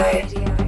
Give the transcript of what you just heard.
Radio.